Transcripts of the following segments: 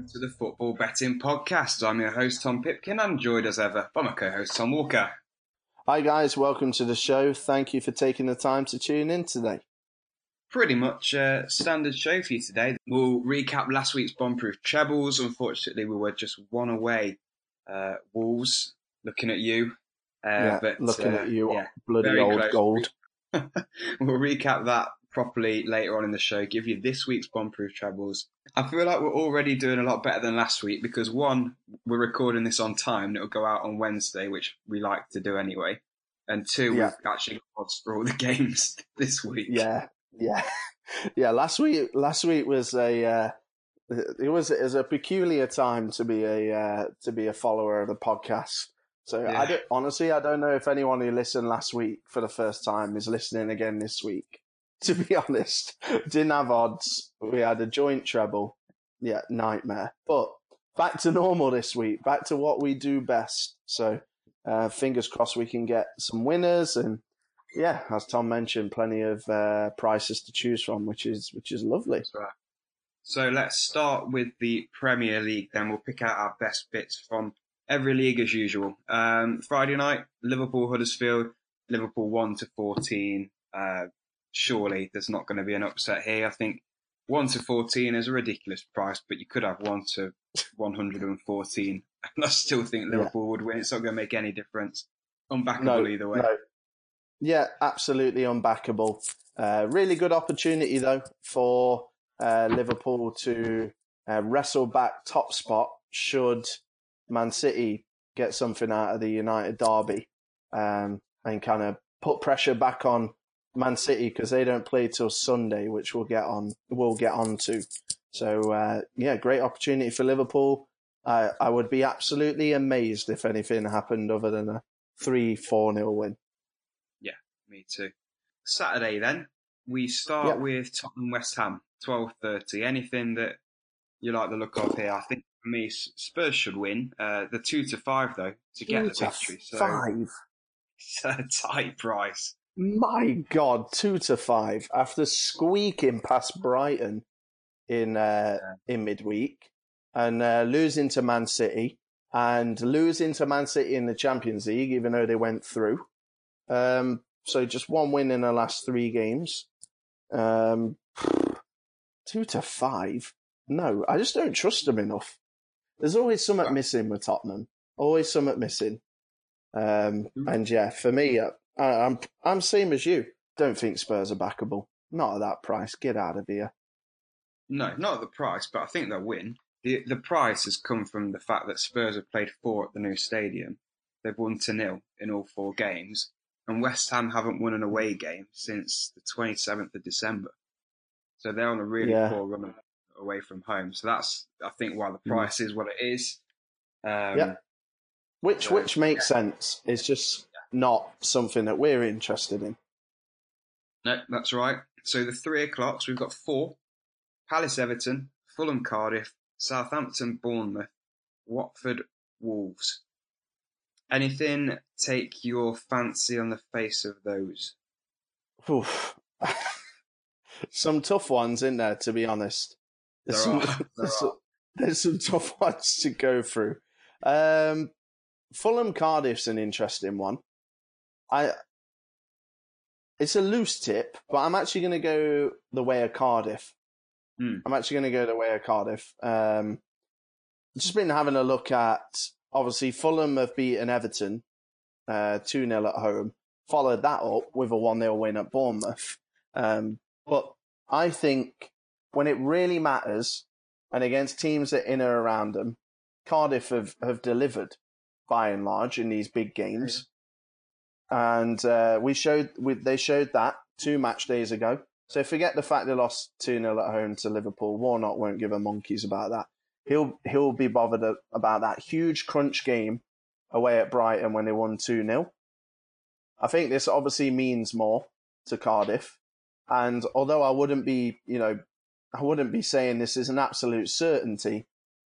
welcome to the Football Betting Podcast. I'm your host, Tom Pipkin, and joined as ever by my co host, Tom Walker. Hi, guys. Welcome to the show. Thank you for taking the time to tune in today. Pretty much a standard show for you today. We'll recap last week's bomb-proof trebles. Unfortunately, we were just one away. Uh, Wolves, looking at you. Uh, yeah, but, looking uh, at you, yeah, bloody old close. gold. we'll recap that properly later on in the show, give you this week's bomb-proof trebles. I feel like we're already doing a lot better than last week because one, we're recording this on time and it'll go out on Wednesday, which we like to do anyway. And two, yeah. we've actually got odds for all the games this week. Yeah, yeah, yeah. Last week, last week was a uh, it was it was a peculiar time to be a uh, to be a follower of the podcast. So yeah. I don't, honestly, I don't know if anyone who listened last week for the first time is listening again this week. to be honest. Didn't have odds. We had a joint treble. Yeah, nightmare. But back to normal this week. Back to what we do best. So uh, fingers crossed we can get some winners and yeah, as Tom mentioned, plenty of uh, prices to choose from, which is which is lovely. Right. So let's start with the Premier League. Then we'll pick out our best bits from every league as usual. Um, Friday night, Liverpool Huddersfield. Liverpool one to fourteen. Uh, surely there's not going to be an upset here. I think one to 14 is a ridiculous price, but you could have one to 114. And I still think Liverpool yeah. would win. It's not going to make any difference. Unbackable no, either way. No. Yeah, absolutely unbackable. Uh, really good opportunity though for uh, Liverpool to uh, wrestle back top spot should Man City get something out of the United derby um, and kind of put pressure back on Man City because they don't play till Sunday, which we'll get on. We'll get on to. So uh, yeah, great opportunity for Liverpool. I I would be absolutely amazed if anything happened other than a three four nil win. Yeah, me too. Saturday then we start yep. with Tottenham West Ham twelve thirty. Anything that you like the look of here? I think for me Spurs should win. Uh, the two to five though to two get the victory. So five. It's a tight price. My God, two to five after squeaking past Brighton in uh, in midweek and uh, losing to Man City and losing to Man City in the Champions League, even though they went through. Um, so just one win in the last three games. Um, two to five. No, I just don't trust them enough. There's always something missing with Tottenham. Always something missing. Um, mm. and yeah, for me, uh, I, I'm I'm same as you. Don't think Spurs are backable. Not at that price. Get out of here. No, not at the price, but I think they'll win. The the price has come from the fact that Spurs have played four at the new stadium. They've won to nil in all four games, and West Ham haven't won an away game since the 27th of December. So they're on a really yeah. poor run away from home. So that's I think why the mm. price mm. is what it is. Um, yeah. Which so, which makes yeah. sense. It's just not something that we're interested in. No, that's right. So the three o'clocks, we've got four Palace Everton, Fulham Cardiff, Southampton Bournemouth, Watford Wolves. Anything take your fancy on the face of those? Oof. some tough ones in there, to be honest. There's, there some. There there's, some, there's some tough ones to go through. Um, Fulham Cardiff's an interesting one. I it's a loose tip, but I'm actually going to go the way of Cardiff. Mm. I'm actually going to go the way of Cardiff. Um, just been having a look at obviously Fulham have beaten Everton uh, two 0 at home. Followed that up with a one 0 win at Bournemouth. Um, but I think when it really matters, and against teams that in or around them, Cardiff have, have delivered by and large in these big games and uh, we showed we, they showed that two match days ago. So forget the fact they lost two 0 at home to Liverpool. Warnock won't give a monkeys about that. He'll he'll be bothered about that huge crunch game away at Brighton when they won two 0 I think this obviously means more to Cardiff, and although I wouldn't be you know I wouldn't be saying this is an absolute certainty.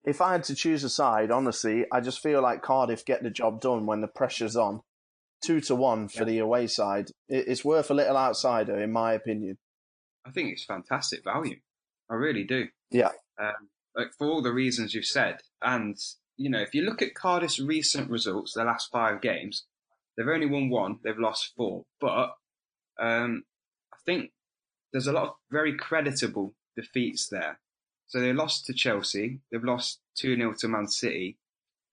If I had to choose a side, honestly, I just feel like Cardiff get the job done when the pressure's on two to one for yeah. the away side. It's worth a little outsider, in my opinion. I think it's fantastic value. I really do. Yeah. Um, like for all the reasons you've said. And you know, if you look at Cardiff's recent results, the last five games, they've only won one, they've lost four. But um, I think there's a lot of very creditable defeats there. So they lost to Chelsea, they've lost 2 0 to Man City,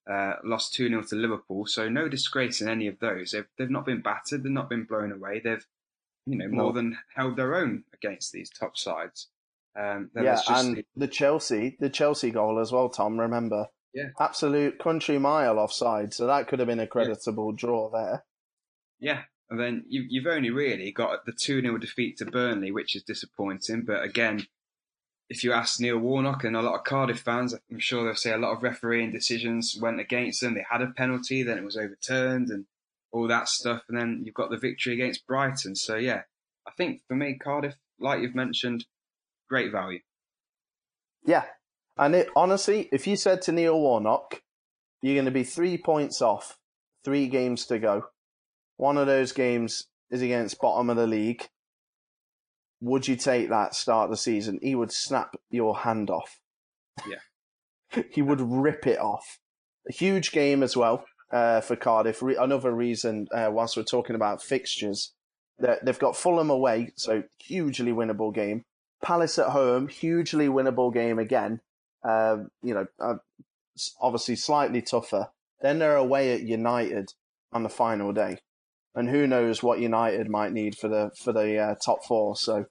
uh, lost 2 0 to Liverpool. So no disgrace in any of those. They've, they've not been battered, they've not been blown away. They've, you know, more no. than held their own against these top sides. Um, yeah, and the... the Chelsea, the Chelsea goal as well, Tom, remember? Yeah. Absolute country mile offside. So that could have been a creditable yeah. draw there. Yeah. And then you, you've only really got the 2 0 defeat to Burnley, which is disappointing. But again, if you ask Neil Warnock and a lot of Cardiff fans, I'm sure they'll say a lot of refereeing decisions went against them. They had a penalty, then it was overturned, and all that stuff. And then you've got the victory against Brighton. So, yeah, I think for me, Cardiff, like you've mentioned, great value. Yeah. And it, honestly, if you said to Neil Warnock, you're going to be three points off, three games to go. One of those games is against bottom of the league would you take that start of the season? He would snap your hand off. Yeah. he would rip it off. A huge game as well uh, for Cardiff. Re- another reason, uh, whilst we're talking about fixtures, that they've got Fulham away, so hugely winnable game. Palace at home, hugely winnable game again. Uh, you know, uh, obviously slightly tougher. Then they're away at United on the final day, and who knows what United might need for the for the uh, top four. So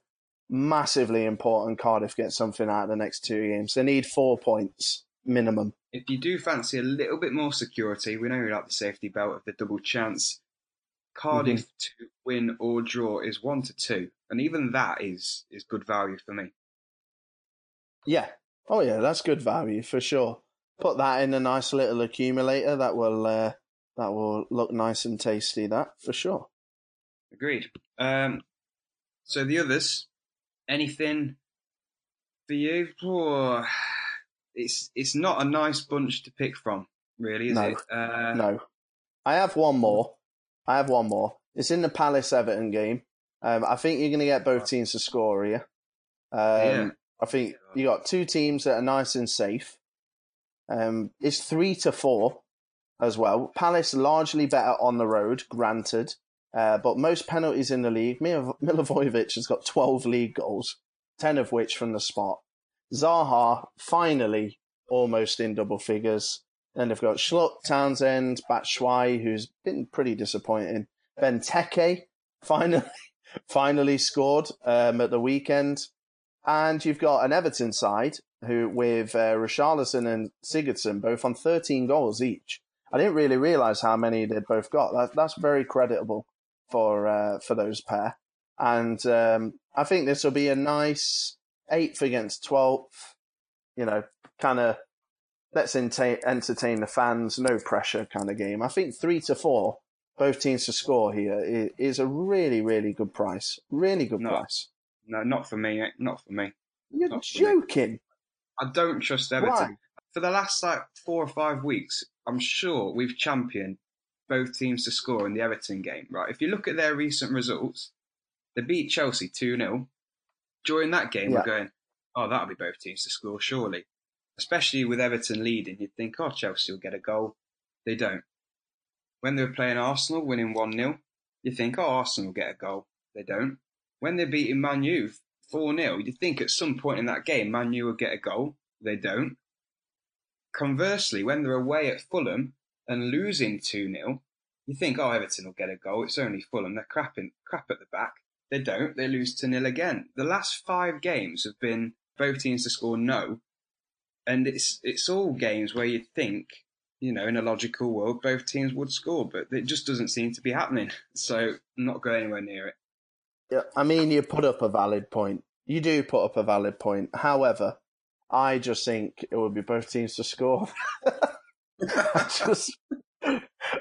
massively important Cardiff get something out of the next two games. They need four points minimum. If you do fancy a little bit more security, we know you like the safety belt of the double chance. Cardiff mm-hmm. to win or draw is one to two, and even that is is good value for me. Yeah. Oh yeah, that's good value for sure. Put that in a nice little accumulator. That will uh, that will look nice and tasty. That for sure. Agreed. Um, so the others, anything for you? Oh, it's it's not a nice bunch to pick from, really, is no. it? Uh, no. I have one more. I have one more. It's in the Palace Everton game. Um, I think you're going to get both teams to score here. Um, yeah. I think you got two teams that are nice and safe. Um, it's three to four as well. Palace largely better on the road, granted. Uh, but most penalties in the league, Milivojevic has got 12 league goals, 10 of which from the spot. Zaha finally almost in double figures. Then they've got Schlupp, Townsend, Batshuayi, who's been pretty disappointing. Benteke finally finally scored um, at the weekend. And you've got an Everton side who, with uh, Richarlison and Sigurdsson, both on 13 goals each. I didn't really realise how many they'd both got. That, that's very creditable for uh, for those pair. And um, I think this will be a nice eighth against twelfth. You know, kind of let's entertain the fans, no pressure kind of game. I think three to four, both teams to score here is a really, really good price. Really good no, price. No, not for me. Not for me. You're not joking. I don't trust Everton. Why? For the last like four or five weeks, I'm sure we've championed both teams to score in the Everton game, right? If you look at their recent results, they beat Chelsea 2 0. During that game, yeah. we're going, oh, that'll be both teams to score, surely. Especially with Everton leading, you'd think, oh, Chelsea will get a goal. They don't. When they were playing Arsenal, winning 1 0, you think, oh, Arsenal will get a goal. They don't. When they're beating Man U 4 0, you'd think at some point in that game, Man U will get a goal. They don't. Conversely, when they're away at Fulham, and losing 2 0, you think, oh, Everton will get a goal. It's only Fulham. They're crap, in, crap at the back. They don't. They lose to nil again. The last five games have been both teams to score no. And it's it's all games where you think, you know, in a logical world, both teams would score, but it just doesn't seem to be happening. So I'm not going anywhere near it. Yeah, I mean, you put up a valid point. You do put up a valid point. However, I just think it would be both teams to score. I just,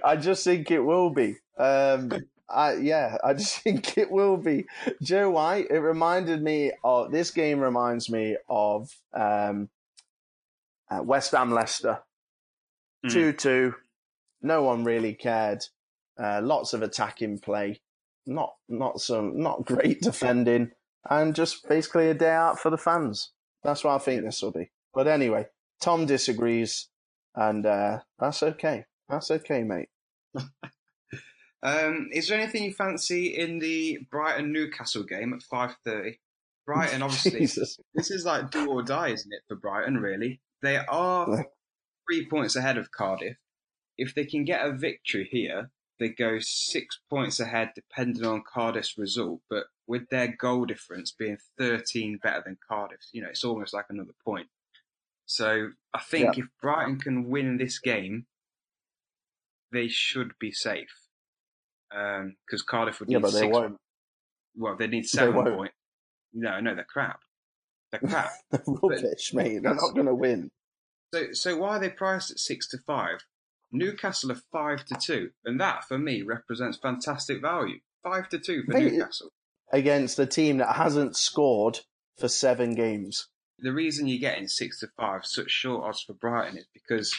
I just think it will be. Um, I, yeah, I just think it will be. Joe White, it reminded me of this game. Reminds me of um, uh, West Ham Leicester, two mm. two. No one really cared. Uh, lots of attacking play, not not some not great defending, and just basically a day out for the fans. That's what I think this will be. But anyway, Tom disagrees, and uh, that's okay. That's okay, mate. um, is there anything you fancy in the Brighton Newcastle game at five thirty? Brighton, obviously, this is like do or die, isn't it, for Brighton? Really, they are three points ahead of Cardiff. If they can get a victory here, they go six points ahead, depending on Cardiff's result. But with their goal difference being 13 better than Cardiff, you know, it's almost like another point. So I think yeah. if Brighton can win this game, they should be safe. Because um, Cardiff would need yeah, but they won't. Well, they need seven they points. No, no, they're crap. They're crap. they're rubbish, but mate. They're not going to win. So, so why are they priced at six to five? Newcastle are five to two, and that for me represents fantastic value. Five to two for mate, Newcastle against a team that hasn't scored for seven games. The reason you're getting six to five such short odds for Brighton is because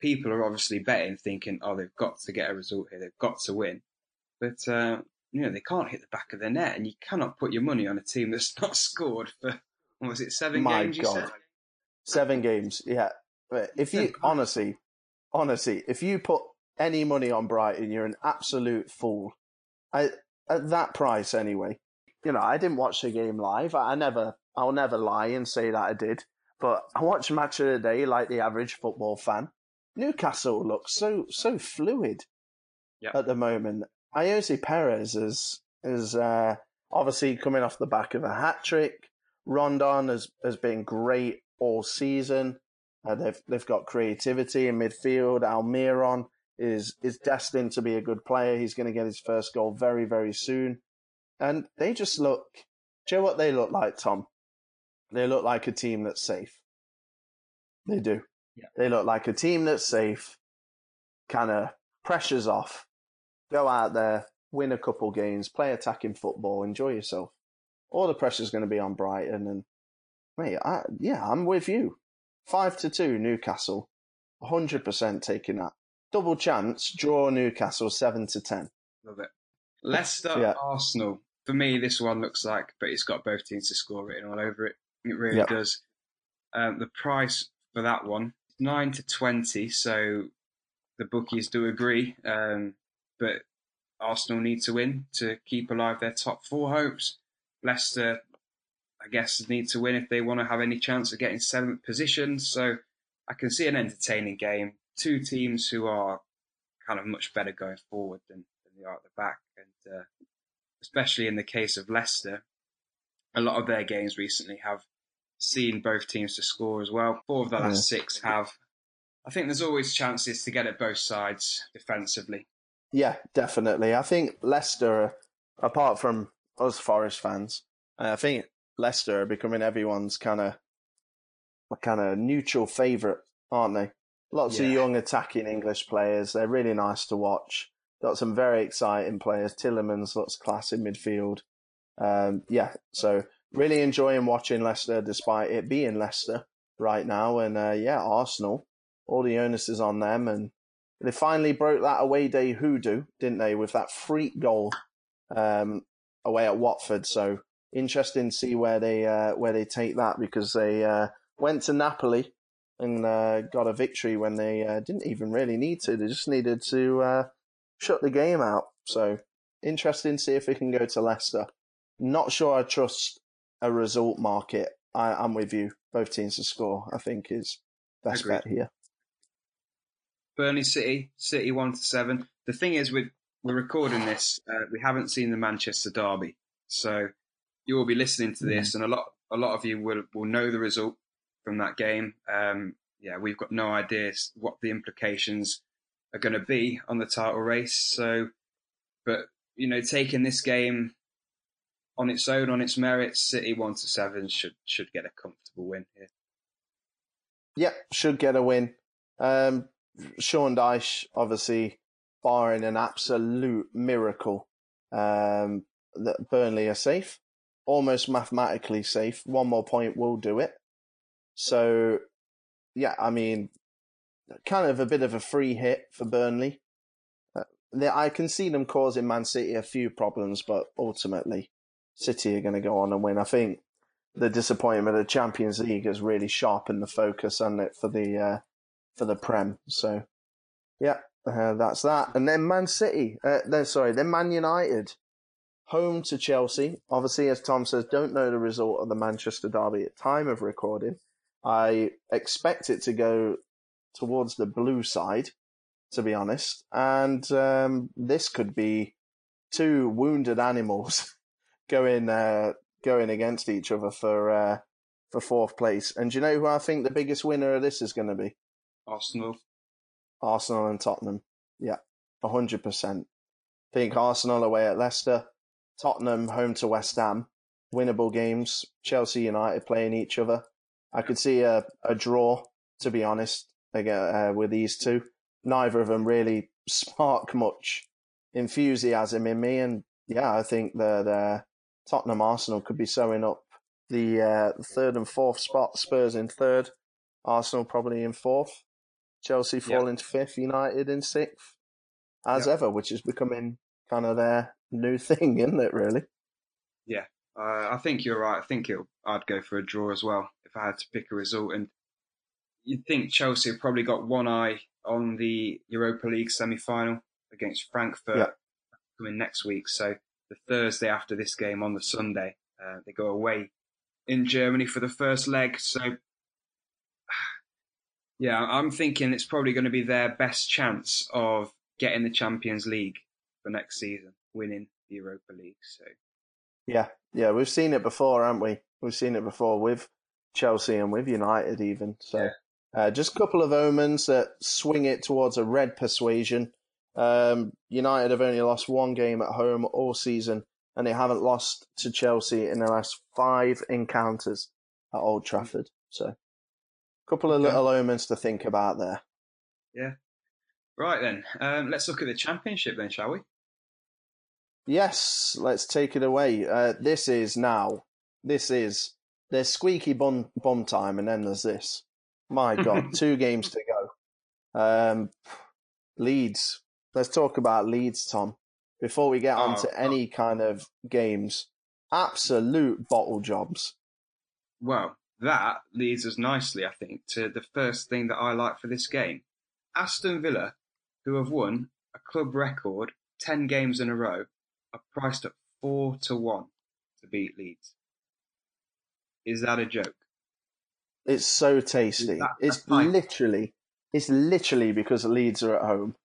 people are obviously betting, thinking, "Oh, they've got to get a result here. They've got to win." But uh, you know they can't hit the back of the net, and you cannot put your money on a team that's not scored for what was it seven My games? God. Seven games, yeah. But if you honestly, honestly, if you put any money on Brighton, you're an absolute fool. I, at that price, anyway. You know, I didn't watch the game live. I, I never, I'll never lie and say that I did. But I watch match of the day like the average football fan. Newcastle looks so so fluid yep. at the moment. Ayoze Perez is is uh, obviously coming off the back of a hat trick. Rondon has has been great all season. Uh, they've they've got creativity in midfield. Almiron is is destined to be a good player. He's going to get his first goal very very soon, and they just look. Do you know what they look like, Tom? They look like a team that's safe. They do. Yeah. They look like a team that's safe. Kind of pressures off. Go out there, win a couple games, play attacking football, enjoy yourself. All the pressure's going to be on Brighton, and mate, I, yeah, I'm with you. Five to two, Newcastle. 100% taking that. Double chance, draw Newcastle 7 to 10. Love it. Leicester, yeah. Arsenal. For me, this one looks like, but it's got both teams to score written all over it. It really yep. does. Um, the price for that one, 9 to 20, so the bookies do agree. Um, but Arsenal need to win to keep alive their top four hopes. Leicester I guess, need to win if they want to have any chance of getting seventh position. So I can see an entertaining game. Two teams who are kind of much better going forward than, than they are at the back. And uh, especially in the case of Leicester, a lot of their games recently have seen both teams to score as well. Four of the last yeah. six have. I think there's always chances to get at both sides defensively. Yeah, definitely. I think Leicester, apart from us Forest fans, I think Leicester are becoming everyone's kind of kind of neutral favourite, aren't they? Lots yeah. of young attacking English players. They're really nice to watch. Got some very exciting players. Tielemans looks class in midfield. Um, yeah, so really enjoying watching Leicester despite it being Leicester right now. And uh, yeah, Arsenal, all the onus is on them. And they finally broke that away day hoodoo, didn't they, with that freak goal um, away at Watford. So interesting to see where they uh, where they take that because they uh, went to Napoli and uh, got a victory when they uh, didn't even really need to. They just needed to uh, shut the game out. So interesting to see if they can go to Leicester. Not sure I trust a result market. I, am with you. Both teams to score, I think, is best Agreed. bet here. Burnley City, City one to seven. The thing is, with we're recording this, uh, we haven't seen the Manchester derby, so you will be listening to this, and a lot a lot of you will will know the result from that game. Um, yeah, we've got no idea what the implications are going to be on the title race. So, but you know, taking this game on its own, on its merits, City one to seven should should get a comfortable win here. Yep, should get a win. Um, Sean Dyche, obviously, barring an absolute miracle, um, that Burnley are safe almost mathematically safe. One more point will do it. So, yeah, I mean, kind of a bit of a free hit for Burnley. Uh, I can see them causing Man City a few problems, but ultimately, City are going to go on and win. I think the disappointment of the Champions League has really sharpened the focus on it for the uh, for the Prem. So, yeah, uh, that's that. And then Man City, uh, then sorry, then Man United, home to Chelsea. Obviously, as Tom says, don't know the result of the Manchester derby at time of recording. I expect it to go towards the blue side, to be honest. And um, this could be two wounded animals going uh, going against each other for uh, for fourth place. And do you know who I think the biggest winner of this is going to be? Arsenal. Arsenal and Tottenham. Yeah, hundred percent. Think Arsenal away at Leicester, Tottenham home to West Ham, winnable games. Chelsea United playing each other. I could see a, a draw, to be honest, again, uh, with these two. Neither of them really spark much enthusiasm in me, and yeah, I think that uh, Tottenham Arsenal could be sewing up the uh, third and fourth spot. Spurs in third, Arsenal probably in fourth, Chelsea falling yep. to fifth, United in sixth, as yep. ever, which is becoming kind of their new thing, isn't it? Really? Yeah, uh, I think you're right. I think I'd go for a draw as well if I had to pick a result. And you'd think Chelsea have probably got one eye on the Europa League semi-final against Frankfurt yep. coming next week. So the Thursday after this game on the Sunday. Uh, they go away in Germany for the first leg. So, yeah, I'm thinking it's probably going to be their best chance of getting the Champions League for next season, winning the Europa League. So, yeah, yeah, we've seen it before, haven't we? We've seen it before with Chelsea and with United, even. So, yeah. uh, just a couple of omens that swing it towards a red persuasion. Um, United have only lost one game at home all season, and they haven't lost to Chelsea in the last five encounters at Old Trafford. So, a couple of little omens to think about there. Yeah. Right then, um, let's look at the championship then, shall we? Yes, let's take it away. Uh, this is now. This is there's squeaky bomb, bum time, and then there's this. My God, two games to go. Um, Leeds let's talk about Leeds, Tom, before we get on to oh, any kind of games. Absolute bottle jobs. Well, that leads us nicely, I think, to the first thing that I like for this game. Aston Villa, who have won a club record 10 games in a row, are priced at 4 to 1 to beat Leeds. Is that a joke? It's so tasty. It's literally, it's literally because Leeds are at home.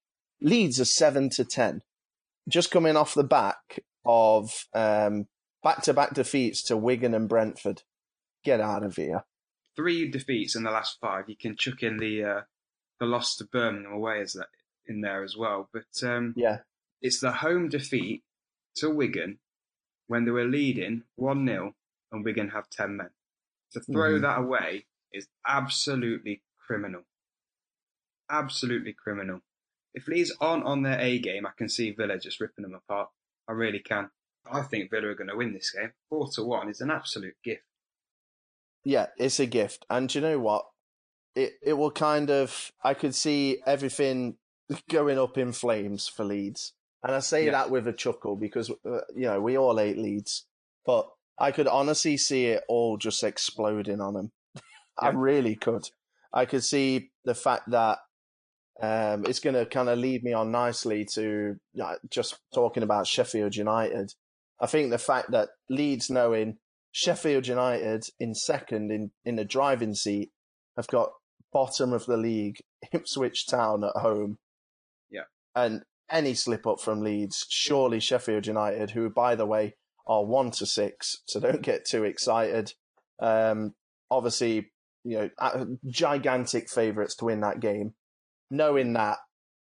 Leeds are seven to ten, just coming off the back of um, back-to-back defeats to Wigan and Brentford. Get out of here. Three defeats in the last five. You can chuck in the uh, the loss to Birmingham away as that in there as well. But um, yeah, it's the home defeat to Wigan when they were leading one 0 and Wigan have ten men. To throw mm-hmm. that away is absolutely criminal. Absolutely criminal if Leeds aren't on their A game, I can see Villa just ripping them apart. I really can. I think Villa are going to win this game. Four to one is an absolute gift. Yeah, it's a gift, and you know what? It it will kind of. I could see everything going up in flames for Leeds, and I say yeah. that with a chuckle because uh, you know we all hate Leeds, but I could honestly see it all just exploding on them. Yeah. I really could. I could see the fact that um, it's going to kind of lead me on nicely to just talking about Sheffield United. I think the fact that Leeds knowing Sheffield United in second in, in the driving seat have got bottom of the league, Ipswich Town at home. Yeah. And any slip up from Leeds, surely Sheffield United, who by the way are one to six, so don't get too excited. Um, obviously, you know, gigantic favourites to win that game knowing that,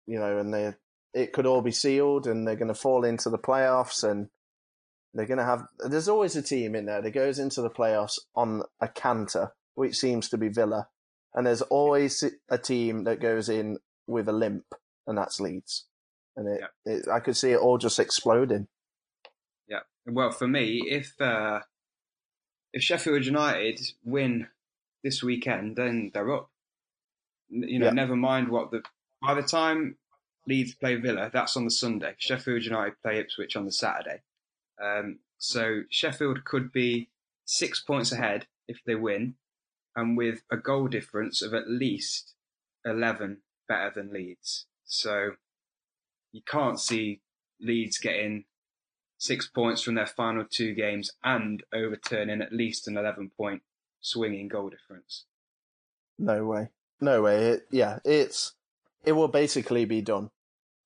you know, and they it could all be sealed and they're going to fall into the playoffs and they're going to have. There's always a team in there that goes into the playoffs on a canter, which seems to be Villa, and there's always a team that goes in with a limp, and that's Leeds. And it, yeah. it I could see it all just exploding. Yeah. Well, for me, if uh, if Sheffield United win this weekend, then they're up. You know, never mind what the. By the time Leeds play Villa, that's on the Sunday. Sheffield United play Ipswich on the Saturday. Um, so Sheffield could be six points ahead if they win, and with a goal difference of at least 11 better than Leeds. So you can't see Leeds getting six points from their final two games and overturning at least an 11 point swinging goal difference. No way. No way. It, yeah, it's it will basically be done,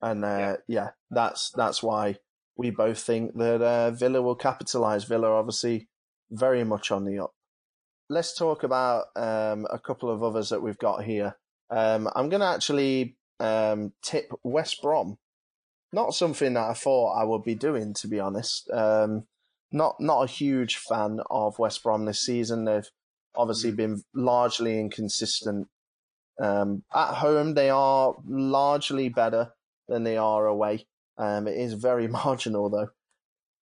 and uh, yeah. yeah. that's that's why we both think that uh, Villa will capitalise. Villa obviously very much on the up. Let's talk about um, a couple of others that we've got here. Um, I'm going to actually um, tip West Brom. Not something that I thought I would be doing, to be honest. Um, not not a huge fan of West Brom this season. They've obviously mm. been largely inconsistent. Um, at home, they are largely better than they are away. Um, it is very marginal, though.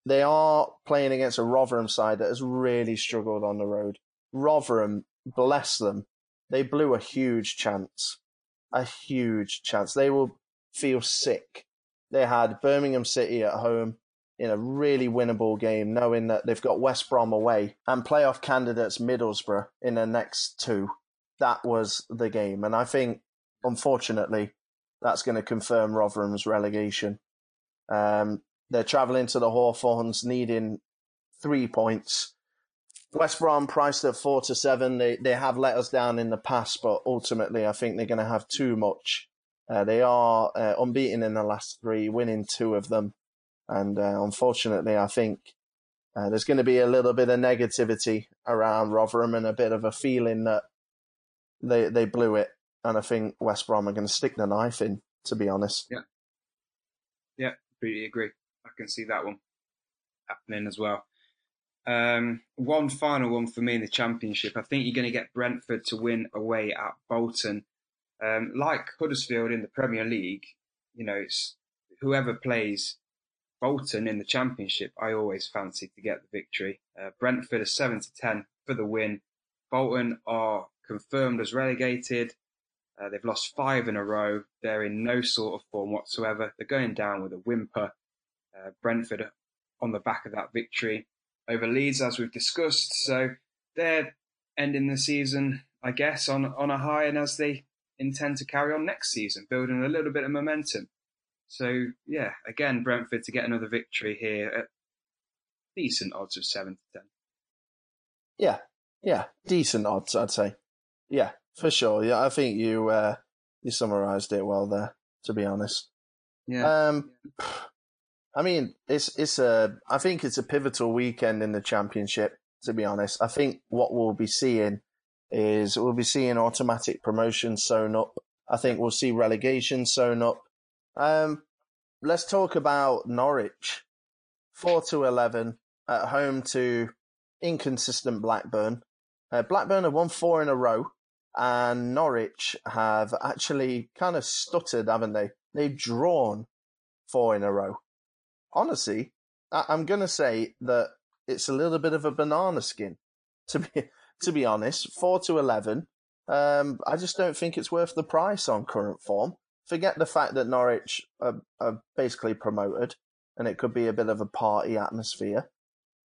They are playing against a Rotherham side that has really struggled on the road. Rotherham, bless them, they blew a huge chance. A huge chance. They will feel sick. They had Birmingham City at home in a really winnable game, knowing that they've got West Brom away and playoff candidates Middlesbrough in the next two. That was the game. And I think, unfortunately, that's going to confirm Rotherham's relegation. Um, they're travelling to the Hawthorns, needing three points. West Brom priced at four to seven. They they have let us down in the past, but ultimately, I think they're going to have too much. Uh, they are uh, unbeaten in the last three, winning two of them. And uh, unfortunately, I think uh, there's going to be a little bit of negativity around Rotherham and a bit of a feeling that they they blew it. And I think West Brom are going to stick the knife in, to be honest. Yeah. Yeah, completely agree. I can see that one happening as well. Um, one final one for me in the championship. I think you're going to get Brentford to win away at Bolton. Um, like Huddersfield in the Premier League, you know, it's whoever plays Bolton in the Championship, I always fancy to get the victory. Uh, Brentford are 7 to 10 for the win. Bolton are confirmed as relegated. Uh, they've lost five in a row. They're in no sort of form whatsoever. They're going down with a whimper. Uh, Brentford on the back of that victory over Leeds, as we've discussed. So they're ending the season, I guess, on, on a high and as they intend to carry on next season, building a little bit of momentum. So yeah, again, Brentford to get another victory here at decent odds of seven to ten. Yeah, yeah, decent odds, I'd say. Yeah, for sure. Yeah, I think you uh, you summarised it well there. To be honest. Yeah. Um, I mean, it's it's a. I think it's a pivotal weekend in the championship. To be honest, I think what we'll be seeing is we'll be seeing automatic promotion sewn up. I think we'll see relegation sewn up. Um, let's talk about Norwich. Four to eleven at home to inconsistent Blackburn. Uh, Blackburn have won four in a row, and Norwich have actually kind of stuttered, haven't they? They've drawn four in a row. Honestly, I- I'm going to say that it's a little bit of a banana skin. To be to be honest, four to eleven. Um, I just don't think it's worth the price on current form forget the fact that Norwich are, are, basically promoted, and it could be a bit of a party atmosphere.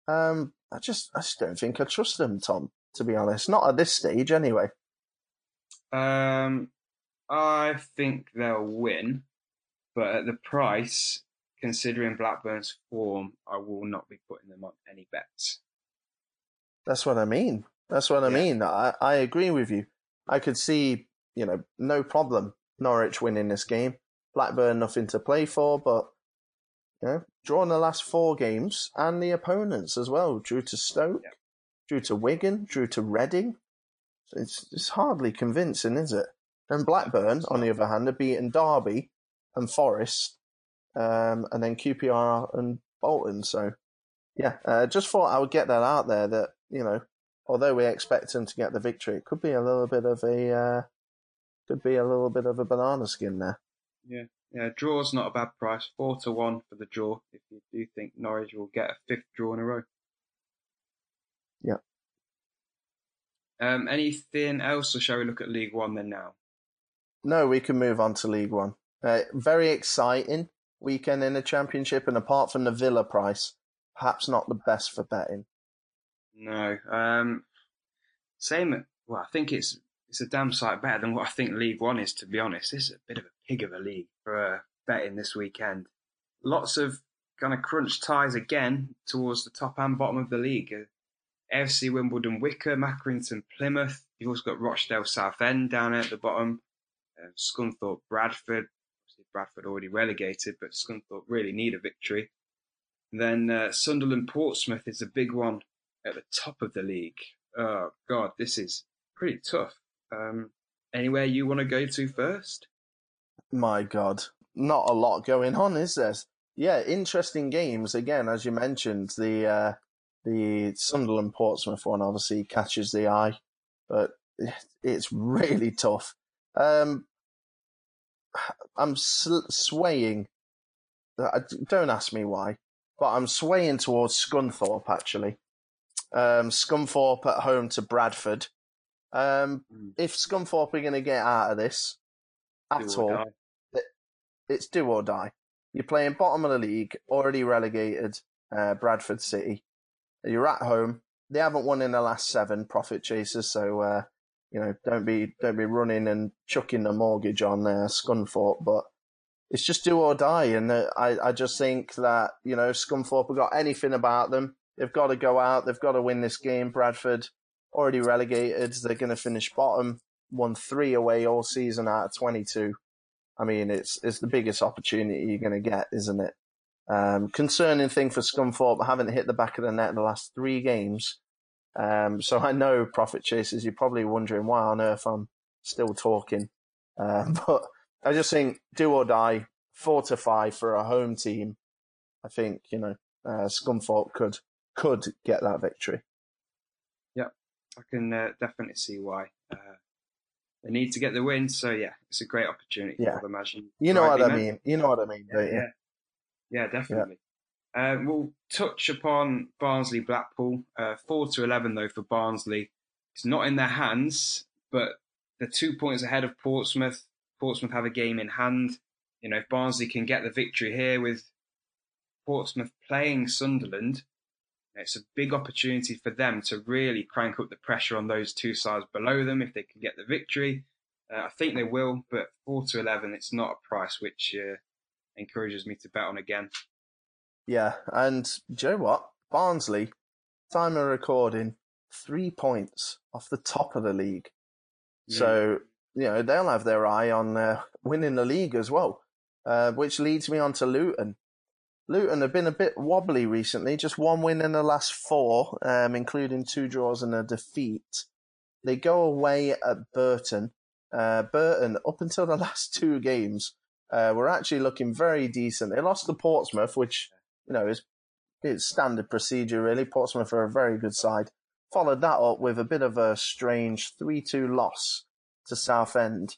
Um, I just, I just don't think I trust them, Tom. To be honest, not at this stage, anyway. Um, I think they'll win, but at the price, considering Blackburn's form, I will not be putting them on any bets. That's what I mean. That's what I yeah. mean. I, I agree with you. I could see, you know, no problem Norwich winning this game. Blackburn nothing to play for, but you know, drawn the last four games and the opponents as well. Drew to Stoke, yeah. drew to Wigan, drew to Reading. It's it's hardly convincing, is it? And Blackburn, on the other hand, have beaten Derby and Forest, um, and then QPR and Bolton. So, yeah, uh, just thought I would get that out there. That you know, although we expect them to get the victory, it could be a little bit of a uh, could be a little bit of a banana skin there. Yeah, yeah. Draw's not a bad price. Four to one for the draw. If you do think Norwich will get a fifth draw in a row. Yeah. Um, anything else, or shall we look at League One then now? No, we can move on to League One. Uh, very exciting weekend in the Championship, and apart from the Villa price, perhaps not the best for betting. No. Um, same. Well, I think it's it's a damn sight better than what I think League One is. To be honest, this is a bit of a pig of a league for uh, betting this weekend. Lots of kind of crunch ties again towards the top and bottom of the league. AFC Wimbledon, Wycombe, Accrington, Plymouth. You've also got Rochdale, Southend down at the bottom. Uh, Scunthorpe, Bradford. Obviously, Bradford already relegated, but Scunthorpe really need a victory. And then uh, Sunderland, Portsmouth is a big one at the top of the league. Oh God, this is pretty tough. Um, anywhere you want to go to first? My God, not a lot going on, is there? Yeah, interesting games again, as you mentioned. The uh, the Sunderland Portsmouth one obviously catches the eye, but it's really tough. Um, I'm sl- swaying. Don't ask me why, but I'm swaying towards Scunthorpe actually. Um, Scunthorpe at home to Bradford. Um, mm. If Scunthorpe are going to get out of this at all, it, it's do or die. You're playing bottom of the league, already relegated, uh, Bradford City. You're at home. They haven't won in the last seven profit chasers, so uh, you know don't be don't be running and chucking the mortgage on uh, Scunthorpe. But it's just do or die, and uh, I I just think that you know Scunthorpe have got anything about them. They've got to go out. They've got to win this game. Bradford already relegated. They're going to finish bottom. Won three away all season out of 22. I mean, it's it's the biggest opportunity you're going to get, isn't it? Um, concerning thing for Scunthorpe, I haven't hit the back of the net in the last three games. Um, so I know profit chasers, you're probably wondering why on earth I'm still talking. Um, but I just think do or die, four to five for a home team. I think, you know, uh, Scunthorpe could, could get that victory. Yeah, I can uh, definitely see why. Uh, they need to get the win. So yeah, it's a great opportunity yeah. for them. As you, you know what I mean. You know what I mean, yeah, yeah. Yeah, definitely. Yeah. Uh, we'll touch upon Barnsley Blackpool. Uh, Four to eleven though for Barnsley. It's not in their hands, but they're two points ahead of Portsmouth. Portsmouth have a game in hand. You know, if Barnsley can get the victory here with Portsmouth playing Sunderland, it's a big opportunity for them to really crank up the pressure on those two sides below them if they can get the victory. Uh, I think they will, but 4 to 11, it's not a price which uh, encourages me to bet on again. Yeah, and do you know what? Barnsley, time of recording, three points off the top of the league. Mm. So, you know, they'll have their eye on uh, winning the league as well, uh, which leads me on to Luton. Luton have been a bit wobbly recently, just one win in the last four, um, including two draws and a defeat. They go away at Burton. Uh, Burton, up until the last two games, uh, were actually looking very decent. They lost to Portsmouth, which, you know, is it's standard procedure, really. Portsmouth are a very good side. Followed that up with a bit of a strange 3 2 loss to Southend.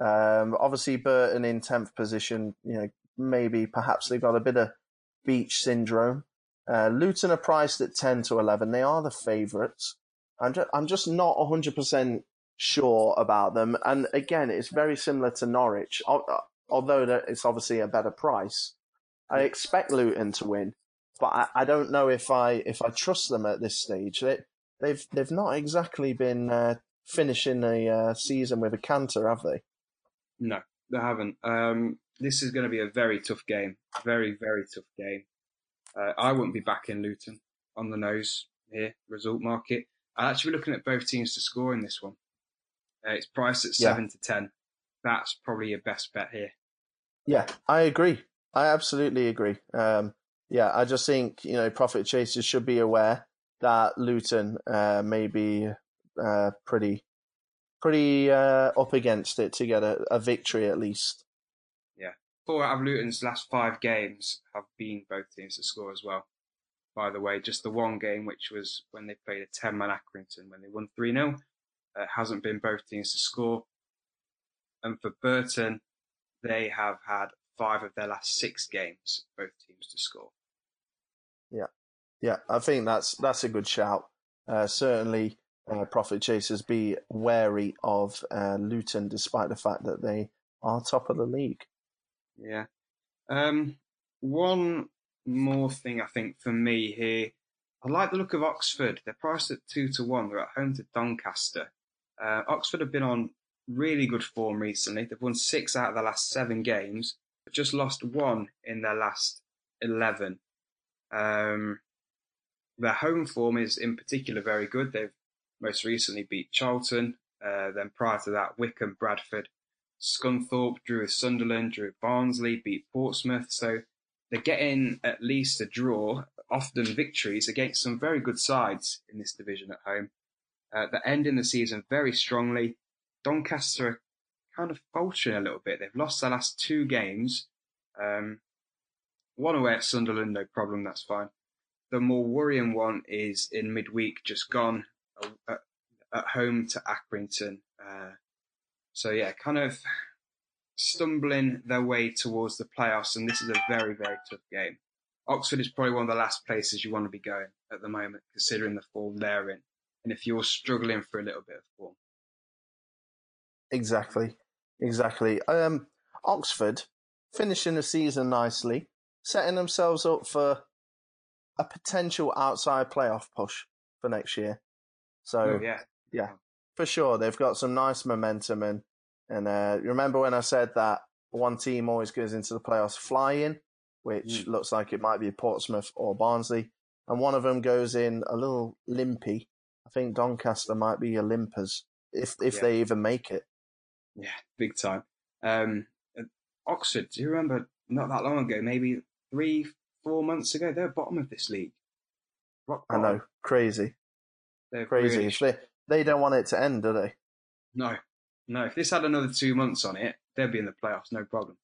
Um, obviously, Burton in 10th position, you know, maybe perhaps they've got a bit of beach syndrome. Uh, Luton are priced at 10 to 11. They are the favourites. I'm just, I'm just not 100% sure about them. And again, it's very similar to Norwich, although it's obviously a better price. I expect Luton to win, but I, I don't know if I if I trust them at this stage. They, they've they've not exactly been uh, finishing a uh, season with a canter, have they? No, they haven't. Um, this is going to be a very tough game. Very, very tough game. Uh, I wouldn't be backing Luton on the nose here, result market. I'll actually be looking at both teams to score in this one. Uh, it's priced at 7 yeah. to 10. That's probably your best bet here. Yeah, I agree. I absolutely agree. Um, yeah, I just think, you know, profit chasers should be aware that Luton uh, may be uh, pretty pretty uh, up against it to get a, a victory at least Yeah, four out of Luton's last five games have been both teams to score as well. By the way, just the one game, which was when they played a 10 man Accrington when they won 3 0, uh, hasn't been both teams to score. And for Burton, they have had five of their last six games, both teams to score. Yeah, yeah, I think that's that's a good shout. Uh, certainly, uh, profit chasers be wary of uh, Luton, despite the fact that they are top of the league. Yeah. Um, one more thing I think for me here, I like the look of Oxford. They're priced at two to one. They're at home to Doncaster. Uh, Oxford have been on really good form recently. They've won six out of the last seven games, but just lost one in their last 11. Um, their home form is in particular very good. They've most recently beat Charlton. Uh, then prior to that, Wycombe, Bradford, Scunthorpe, drew with Sunderland, drew with Barnsley, beat Portsmouth. So they're getting at least a draw, often victories against some very good sides in this division at home. Uh, they're ending the season very strongly. Doncaster are kind of faltering a little bit. They've lost their last two games. Um, one away at Sunderland, no problem, that's fine. The more worrying one is in midweek, just gone uh, at, at home to Accrington. Uh, so yeah, kind of stumbling their way towards the playoffs, and this is a very, very tough game. Oxford is probably one of the last places you want to be going at the moment, considering the form they're in, and if you're struggling for a little bit of form. Exactly, exactly. Um, Oxford finishing the season nicely, setting themselves up for a potential outside playoff push for next year. So oh, yeah, yeah, for sure, they've got some nice momentum and and uh, remember when I said that one team always goes into the playoffs flying, which mm. looks like it might be Portsmouth or Barnsley, and one of them goes in a little limpy. I think Doncaster might be a limpers if if yeah. they even make it. Yeah, big time. Um, Oxford, do you remember not that long ago, maybe three, four months ago, they're bottom of this league. I know, crazy. They're crazy. Really... They, they don't want it to end, do they? No, no. If this had another two months on it, they'd be in the playoffs, no problem.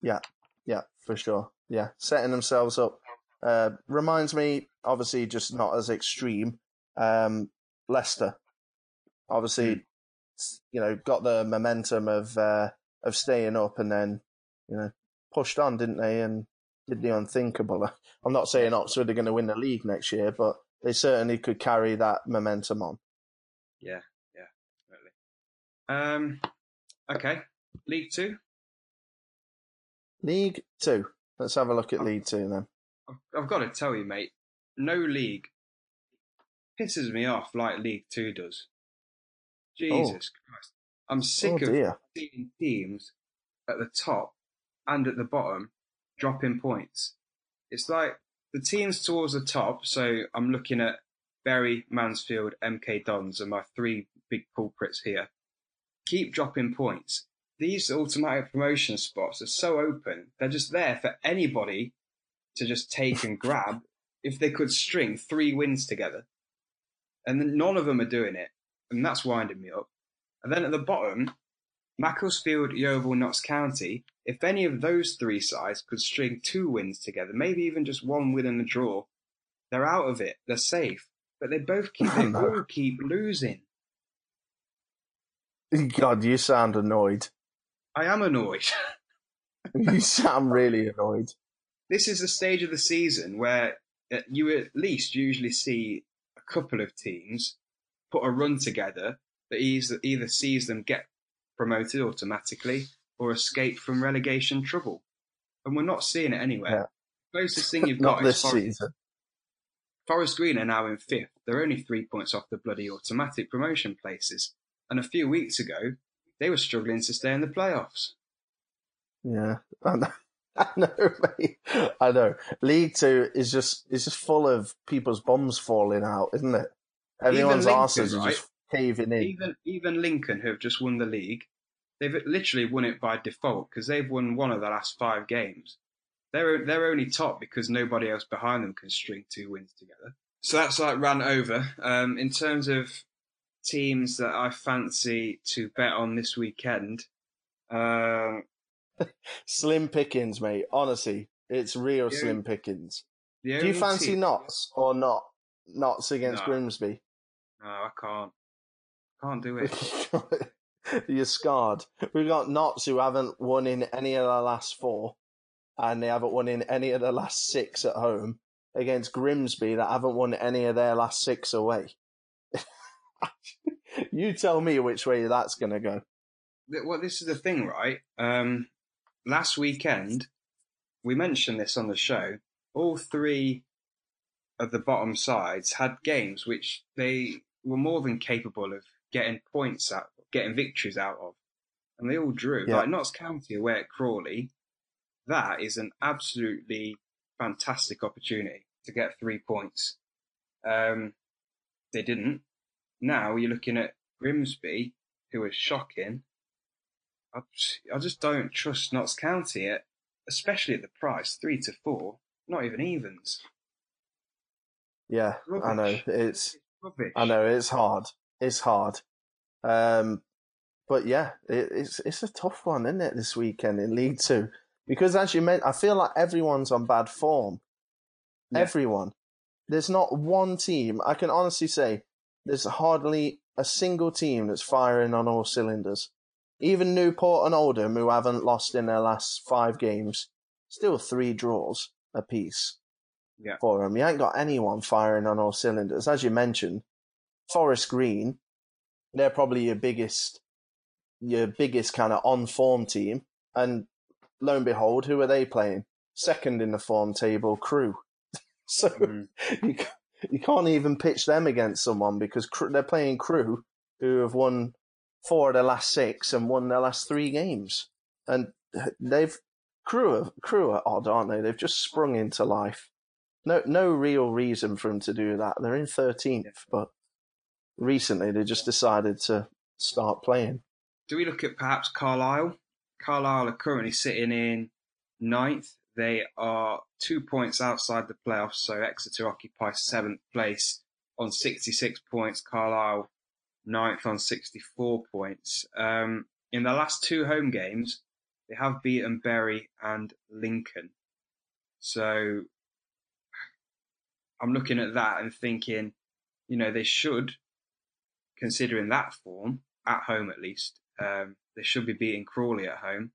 Yeah, yeah, for sure. Yeah, setting themselves up. Uh, reminds me, obviously, just not as extreme. Um, Leicester, obviously, mm. You know, got the momentum of uh, of staying up, and then you know pushed on, didn't they? And did the unthinkable. I'm not saying Oxford are going to win the league next year, but they certainly could carry that momentum on. Yeah, yeah, definitely. Um, okay, League Two. League Two. Let's have a look at League Two then. I've got to tell you, mate, no league pisses me off like League Two does. Oh. Jesus oh. Christ. I'm sick oh, of seeing teams at the top and at the bottom dropping points. It's like the teams towards the top. So I'm looking at Bury, Mansfield, MK Dons are my three big culprits here. Keep dropping points. These automatic promotion spots are so open. They're just there for anybody to just take and grab if they could string three wins together. And none of them are doing it. And that's winding me up. And then at the bottom, Macclesfield, Yeovil, Notts County, if any of those three sides could string two wins together, maybe even just one win and a draw, they're out of it. They're safe. But they both keep, they all keep losing. God, you sound annoyed. I am annoyed. you sound really annoyed. This is the stage of the season where uh, you at least usually see a couple of teams put a run together that either sees them get promoted automatically or escape from relegation trouble. And we're not seeing it anywhere. Yeah. Closest thing you've got is Forest. Season. Forest Green are now in fifth. They're only three points off the bloody automatic promotion places. And a few weeks ago, they were struggling to stay in the playoffs. Yeah, I know, I know, mate. I know. League Two is just is just full of people's bombs falling out, isn't it? Everyone's asses right? are just caving in. Even even Lincoln, who have just won the league, they've literally won it by default because they've won one of the last five games. They're they're only top because nobody else behind them can string two wins together. So that's like ran over. Um, in terms of teams that I fancy to bet on this weekend, uh, slim pickings, mate. Honestly, it's real slim pickings. Do you fancy team... Notts or not? Notts against no. Grimsby? No, I can't. Can't do it. You're scarred. We've got Notts who haven't won in any of the last four, and they haven't won in any of the last six at home against Grimsby that haven't won any of their last six away. you tell me which way that's going to go. Well, this is the thing, right? Um, last weekend, we mentioned this on the show. All three of the bottom sides had games which they were more than capable of getting points out, getting victories out of, and they all drew. Yeah. Like Notts County away at Crawley, that is an absolutely fantastic opportunity to get three points. Um, they didn't. Now you're looking at Grimsby, who is shocking. I, I just don't trust Notts County, at, especially at the price three to four, not even evens. Yeah, I know it's Rubbish. I know it's hard. It's hard. Um, but yeah, it, it's it's a tough one, isn't it? This weekend in League Two, because as you meant, I feel like everyone's on bad form. Yeah. Everyone. There's not one team. I can honestly say there's hardly a single team that's firing on all cylinders. Even Newport and Oldham, who haven't lost in their last five games, still three draws apiece Yeah. for them. You ain't got anyone firing on all cylinders. As you mentioned, Forest Green, they're probably your biggest, your biggest kind of on form team. And lo and behold, who are they playing? Second in the form table, Crewe. so Mm. you, you can't even pitch them against someone because they're playing Crewe, who have won four of their last six and won their last three games. And they've Crewe are, Crewe are odd, aren't they? They've just sprung into life. No, no real reason for them to do that. They're in thirteenth, but recently they just decided to start playing. Do we look at perhaps Carlisle? Carlisle are currently sitting in ninth. They are two points outside the playoffs, so Exeter occupy seventh place on 66 points. Carlisle ninth on 64 points. Um, in the last two home games, they have beaten Bury and Lincoln. So I'm looking at that and thinking, you know, they should, considering that form, at home at least, um, they should be beating Crawley at home.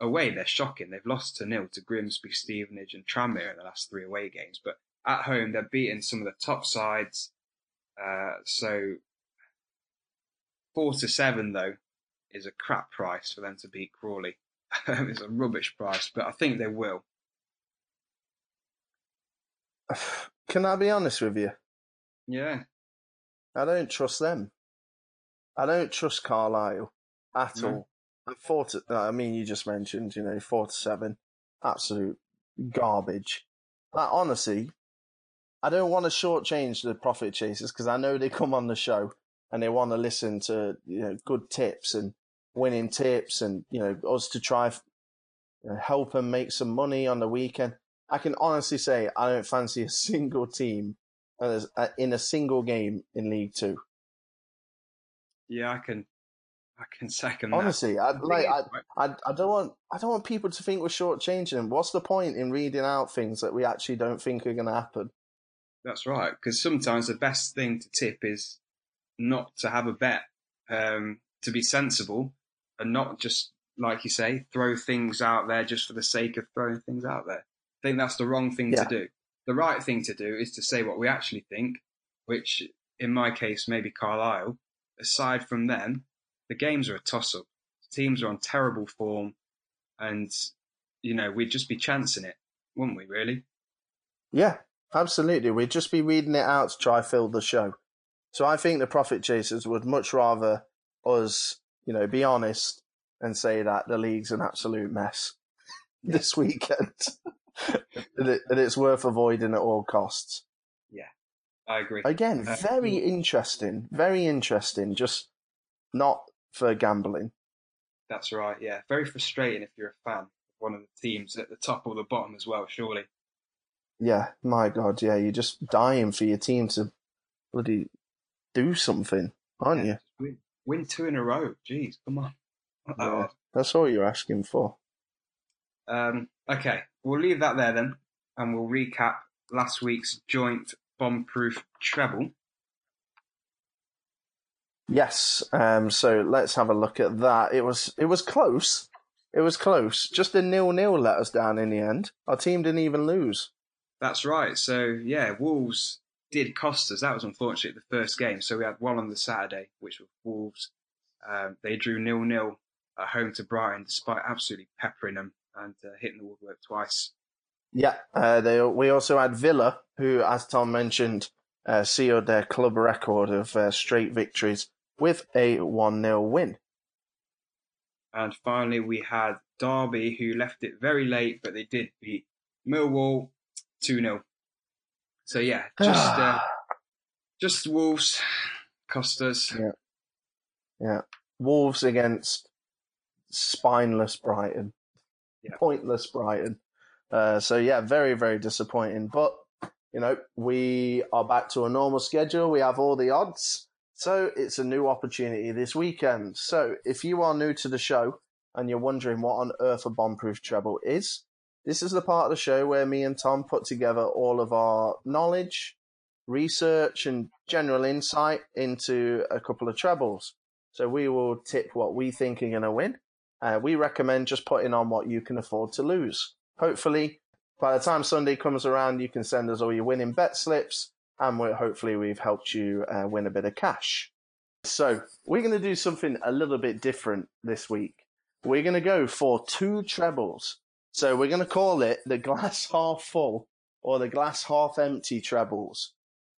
Away, they're shocking. They've lost to nil to Grimsby, Stevenage, and Tranmere in the last three away games. But at home, they're beating some of the top sides. Uh, so four to seven though is a crap price for them to beat Crawley. it's a rubbish price, but I think they will. Can I be honest with you? Yeah, I don't trust them. I don't trust Carlisle at No. all. And Four to, I mean, you just mentioned, you know, four to seven, absolute garbage. Like, honestly, I don't want to shortchange the profit chasers because I know they come on the show and they want to listen to, you know, good tips and winning tips and, you know, us to try you know, help them make some money on the weekend. I can honestly say I don't fancy a single team uh, in a single game in League Two. yeah, I can, I can second that. Honestly, I like I, I I don't want I don't want people to think we're shortchanging them. What's the point in reading out things that we actually don't think are going to happen? That's right, because sometimes the best thing to tip is not to have a bet, um, to be sensible and not just, like you say, throw things out there just for the sake of throwing things out there. I think that's the wrong thing Yeah. to do. The right thing to do is to say what we actually think, which in my case, maybe Carlisle. Aside from them, the games are a toss up. Teams are on terrible form and, you know, we'd just be chancing it, wouldn't we, really? Yeah, absolutely. We'd just be reading it out to try and fill the show. So I think the profit chasers would much rather us, you know, be honest and say that the league's an absolute mess this weekend, and, it, and it's worth avoiding at all costs. Yeah, I agree. Again, Uh, very interesting, very interesting. Just not for gambling. That's right, yeah. Very frustrating if you're a fan of one of the teams at the top or the bottom as well, surely. Yeah, my God, yeah, you're just dying for your team to bloody do something, aren't Yeah, you? Win, win two in a row. Jeez, come on. Yeah. That's all you're asking for. Um, okay, we'll leave that there then, and we'll recap last week's joint bomb-proof treble. Yes. Um. So let's have a look at that. It was it was close. It was close. Just a nil nil let us down in the end. Our team didn't even lose. That's right. So yeah, Wolves did cost us. That was unfortunately the first game. So we had one on the Saturday, which was Wolves. Um, they drew nil nil at home to Brighton, despite absolutely peppering them and uh, hitting the woodwork twice. Yeah, uh, they, we also had Villa, who, as Tom mentioned, uh, sealed their club record of uh, straight victories with a 1 0 win. And finally, we had Derby, who left it very late, but they did beat Millwall 2 0. So, yeah, just uh, just Wolves cost us. Yeah. Yeah. Wolves against spineless Brighton. Yeah. Pointless Brighton. Uh, so, yeah, very, very disappointing. But, you know, we are back to a normal schedule. We have all the odds. So it's a new opportunity this weekend. So if you are new to the show and you're wondering what on earth a bombproof treble is, this is the part of the show where me and Tom put together all of our knowledge, research, and general insight into a couple of trebles. So we will tip what we think are going to win. Uh, we recommend just putting on what you can afford to lose. Hopefully, by the time Sunday comes around, you can send us all your winning bet slips and hopefully we've helped you uh, win a bit of cash. So we're going to do something a little bit different this week. We're going to go for two trebles. So we're going to call it the glass half full or the glass half empty trebles.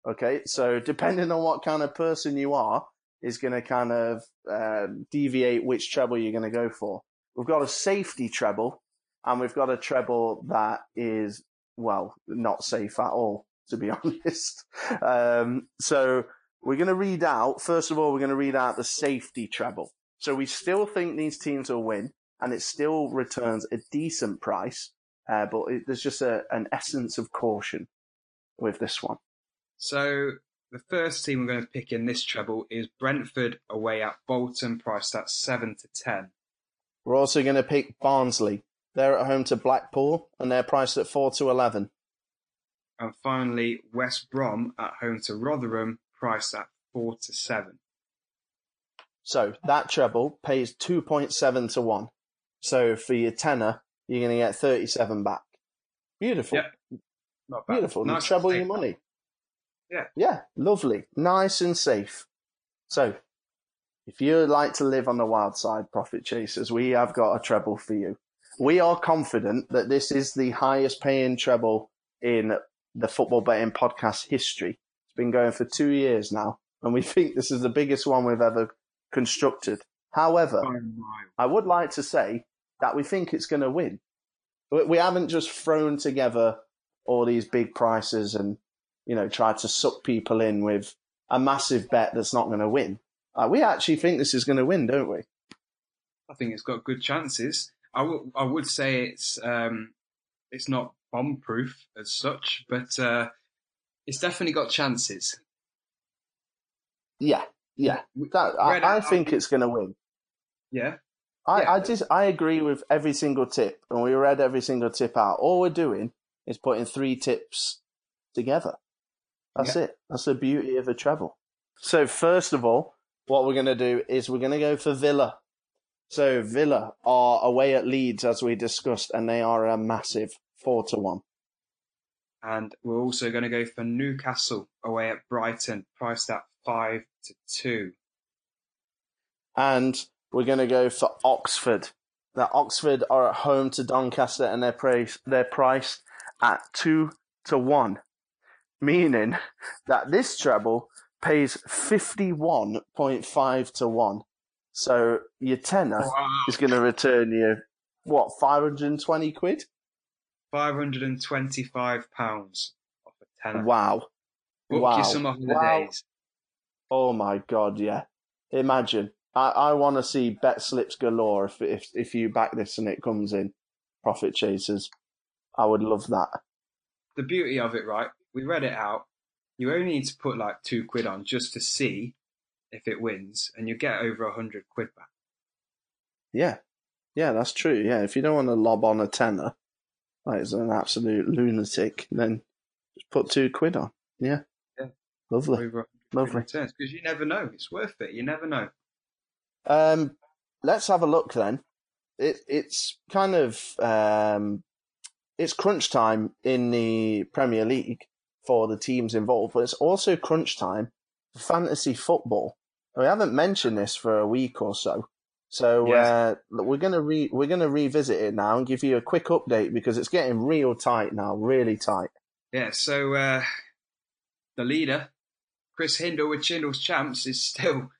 Okay. So depending on what kind of person you are is going to kind of uh, deviate which treble you're going to go for. We've got a safety treble and we've got a treble that is, well, not safe at all to be honest. Um, so we're going to read out, first of all, we're going to read out the safety treble. So we still think these teams will win and it still returns a decent price, uh, but it, there's just a, an essence of caution with this one. So the first team we're going to pick in this treble is Brentford away at Bolton, priced at 7 to 10. We're also going to pick Barnsley. They're at home to Blackpool and they're priced at 4 to 11. And finally, West Brom at home to Rotherham, priced at 4 to 7. So that treble pays 2.7 to 1. So for your tenner, you're going to get 37 back. Beautiful. Yep. Not bad. Beautiful. Nice treble your money. Yeah. Yeah. Lovely. Nice and safe. So if you like to live on the wild side, profit chasers, we have got a treble for you. We are confident that this is the highest paying treble in the football betting podcast history. It's been going for two years now, and we think this is the biggest one we've ever constructed. However, I would like to say that we think it's going to win. We haven't just thrown together all these big prices and, you know, try to suck people in with a massive bet that's not going to win. Uh, we actually think this is going to win, don't we? I think it's got good chances. I, w- I would say it's um, it's not bomb proof as such, but uh, it's definitely got chances. Yeah, yeah. That, I, I think it's going to win. Yeah. I, yeah. I just I agree with every single tip, and we read every single tip out. All we're doing is putting three tips together. That's yeah. it. That's the beauty of a treble. So first of all, what we're going to do is we're going to go for Villa. So Villa are away at Leeds as we discussed, and they are a massive four to one. And we're also going to go for Newcastle away at Brighton, priced at five to two. And we're going to go for Oxford. Now Oxford are at home to Doncaster, and they're priced they're priced at two to one, meaning that this treble pays fifty one point five to one. So your tenner oh, wow. is going to return you what five hundred and twenty quid. £525 off a tenner. Wow. Book wow. you some off the wow. days. Oh my god, yeah. Imagine. I, I want to see bet slips galore if, if if you back this and it comes in. Profit chasers. I would love that. The beauty of it, right? We read it out. You only need to put like two quid on just to see if it wins, and you get over a hundred quid back. Yeah, yeah, that's true. Yeah, if you don't want to lob on a tenner, like as an absolute lunatic, then just put two quid on. Yeah. Yeah. Lovely. Lovely. Because you never know. It's worth it. You never know. Um, let's have a look then. It, it's kind of um, it's crunch time in the Premier League for the teams involved, but it's also crunch time for fantasy football. We haven't mentioned this for a week or so. So uh, we're gonna re- we're gonna revisit it now and give you a quick update because it's getting real tight now, really tight. Yeah. So uh, the leader, Chris Hindle with Chindle's champs, is still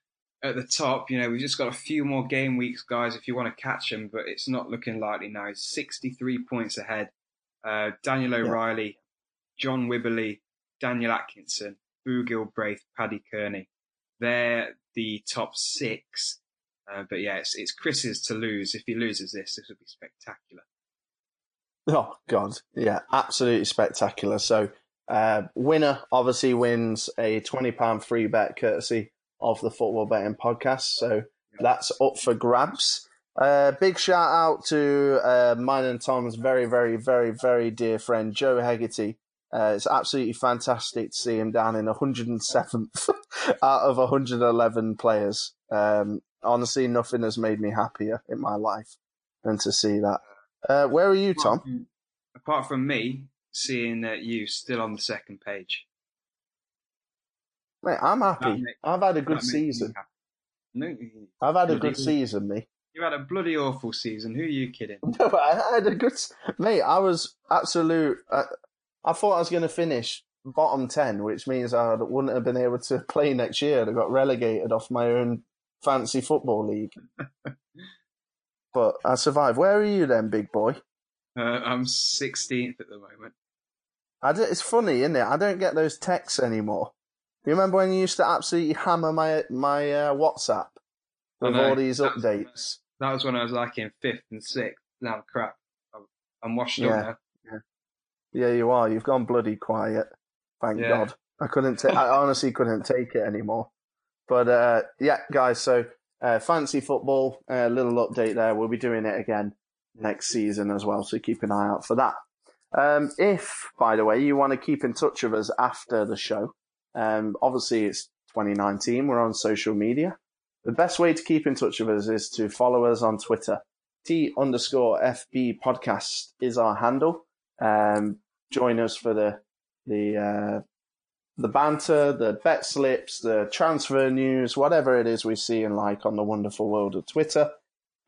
at the top. You know, we've just got a few more game weeks, guys, if you want to catch him, but it's not looking likely now. He's 63 points ahead. Uh, Daniel O'Reilly. John Wibberley, Daniel Atkinson, Boo Gilbraith, Paddy Kearney. They're the top six. Uh, but yeah, it's, it's Chris's to lose. If he loses this, this would be spectacular. Oh God, yeah, absolutely spectacular. So, uh, winner obviously wins a twenty pound free bet courtesy of the Football Betting Podcast. So that's up for grabs. Uh, big shout out to uh, mine and Tom's very, very, very, very dear friend Joe Hegarty. Uh, it's absolutely fantastic to see him down in 107th out of 111 players. Um, honestly, nothing has made me happier in my life than to see that. Uh, where are you, Tom? Apart from me, seeing that you still on the second page. Mate, I'm happy. I've had a good season. No, I've had a good season, me. You had a bloody awful season. Who are you kidding? No, I had a good mate. I was absolute. I, I thought I was going to finish bottom ten, which means I wouldn't have been able to play next year. I got relegated off my own fancy football league. but I survived. Where are you then, big boy? Uh, I'm 16th at the moment. I do, it's funny, isn't it? I don't get those texts anymore. Do you remember when you used to absolutely hammer my my uh, WhatsApp with all these that updates? Was, that was when I was like in fifth and sixth. Now crap, I'm washed yeah. up now. Yeah. you are. You've gone bloody quiet. Thank yeah. God. I couldn't. Ta- I honestly couldn't take it anymore. But uh, yeah, guys. So uh, fancy football. A uh, little update there. We'll be doing it again next season as well. So keep an eye out for that. Um, if, by the way, you want to keep in touch with us after the show, um, obviously, it's 2019. We're on social media. The best way to keep in touch with us is to follow us on Twitter. T underscore FB podcast is our handle. Um, join us for the the uh, the banter, the bet slips, the transfer news, whatever it is we see and like on the wonderful world of Twitter.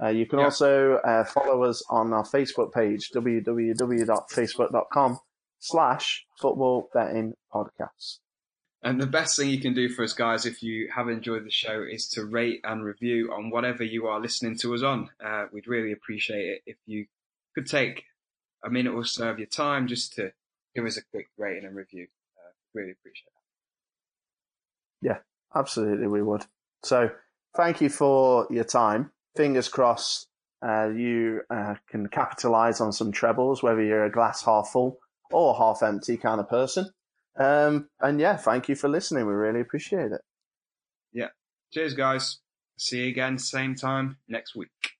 Uh, you can yeah. also uh, follow us on our Facebook page, www.facebook.com slash football betting podcast. And the best thing you can do for us, guys, if you have enjoyed the show, is to rate and review on whatever you are listening to us on. Uh, we'd really appreciate it if you could take a minute or so of your time just to give us a quick rating and review. Uh, really appreciate that. Yeah, absolutely, we would. So, thank you for your time. Fingers crossed uh, you uh, can capitalize on some trebles, whether you're a glass half full or half empty kind of person. Um, and yeah, thank you for listening. We really appreciate it. Yeah. Cheers, guys. See you again, same time next week.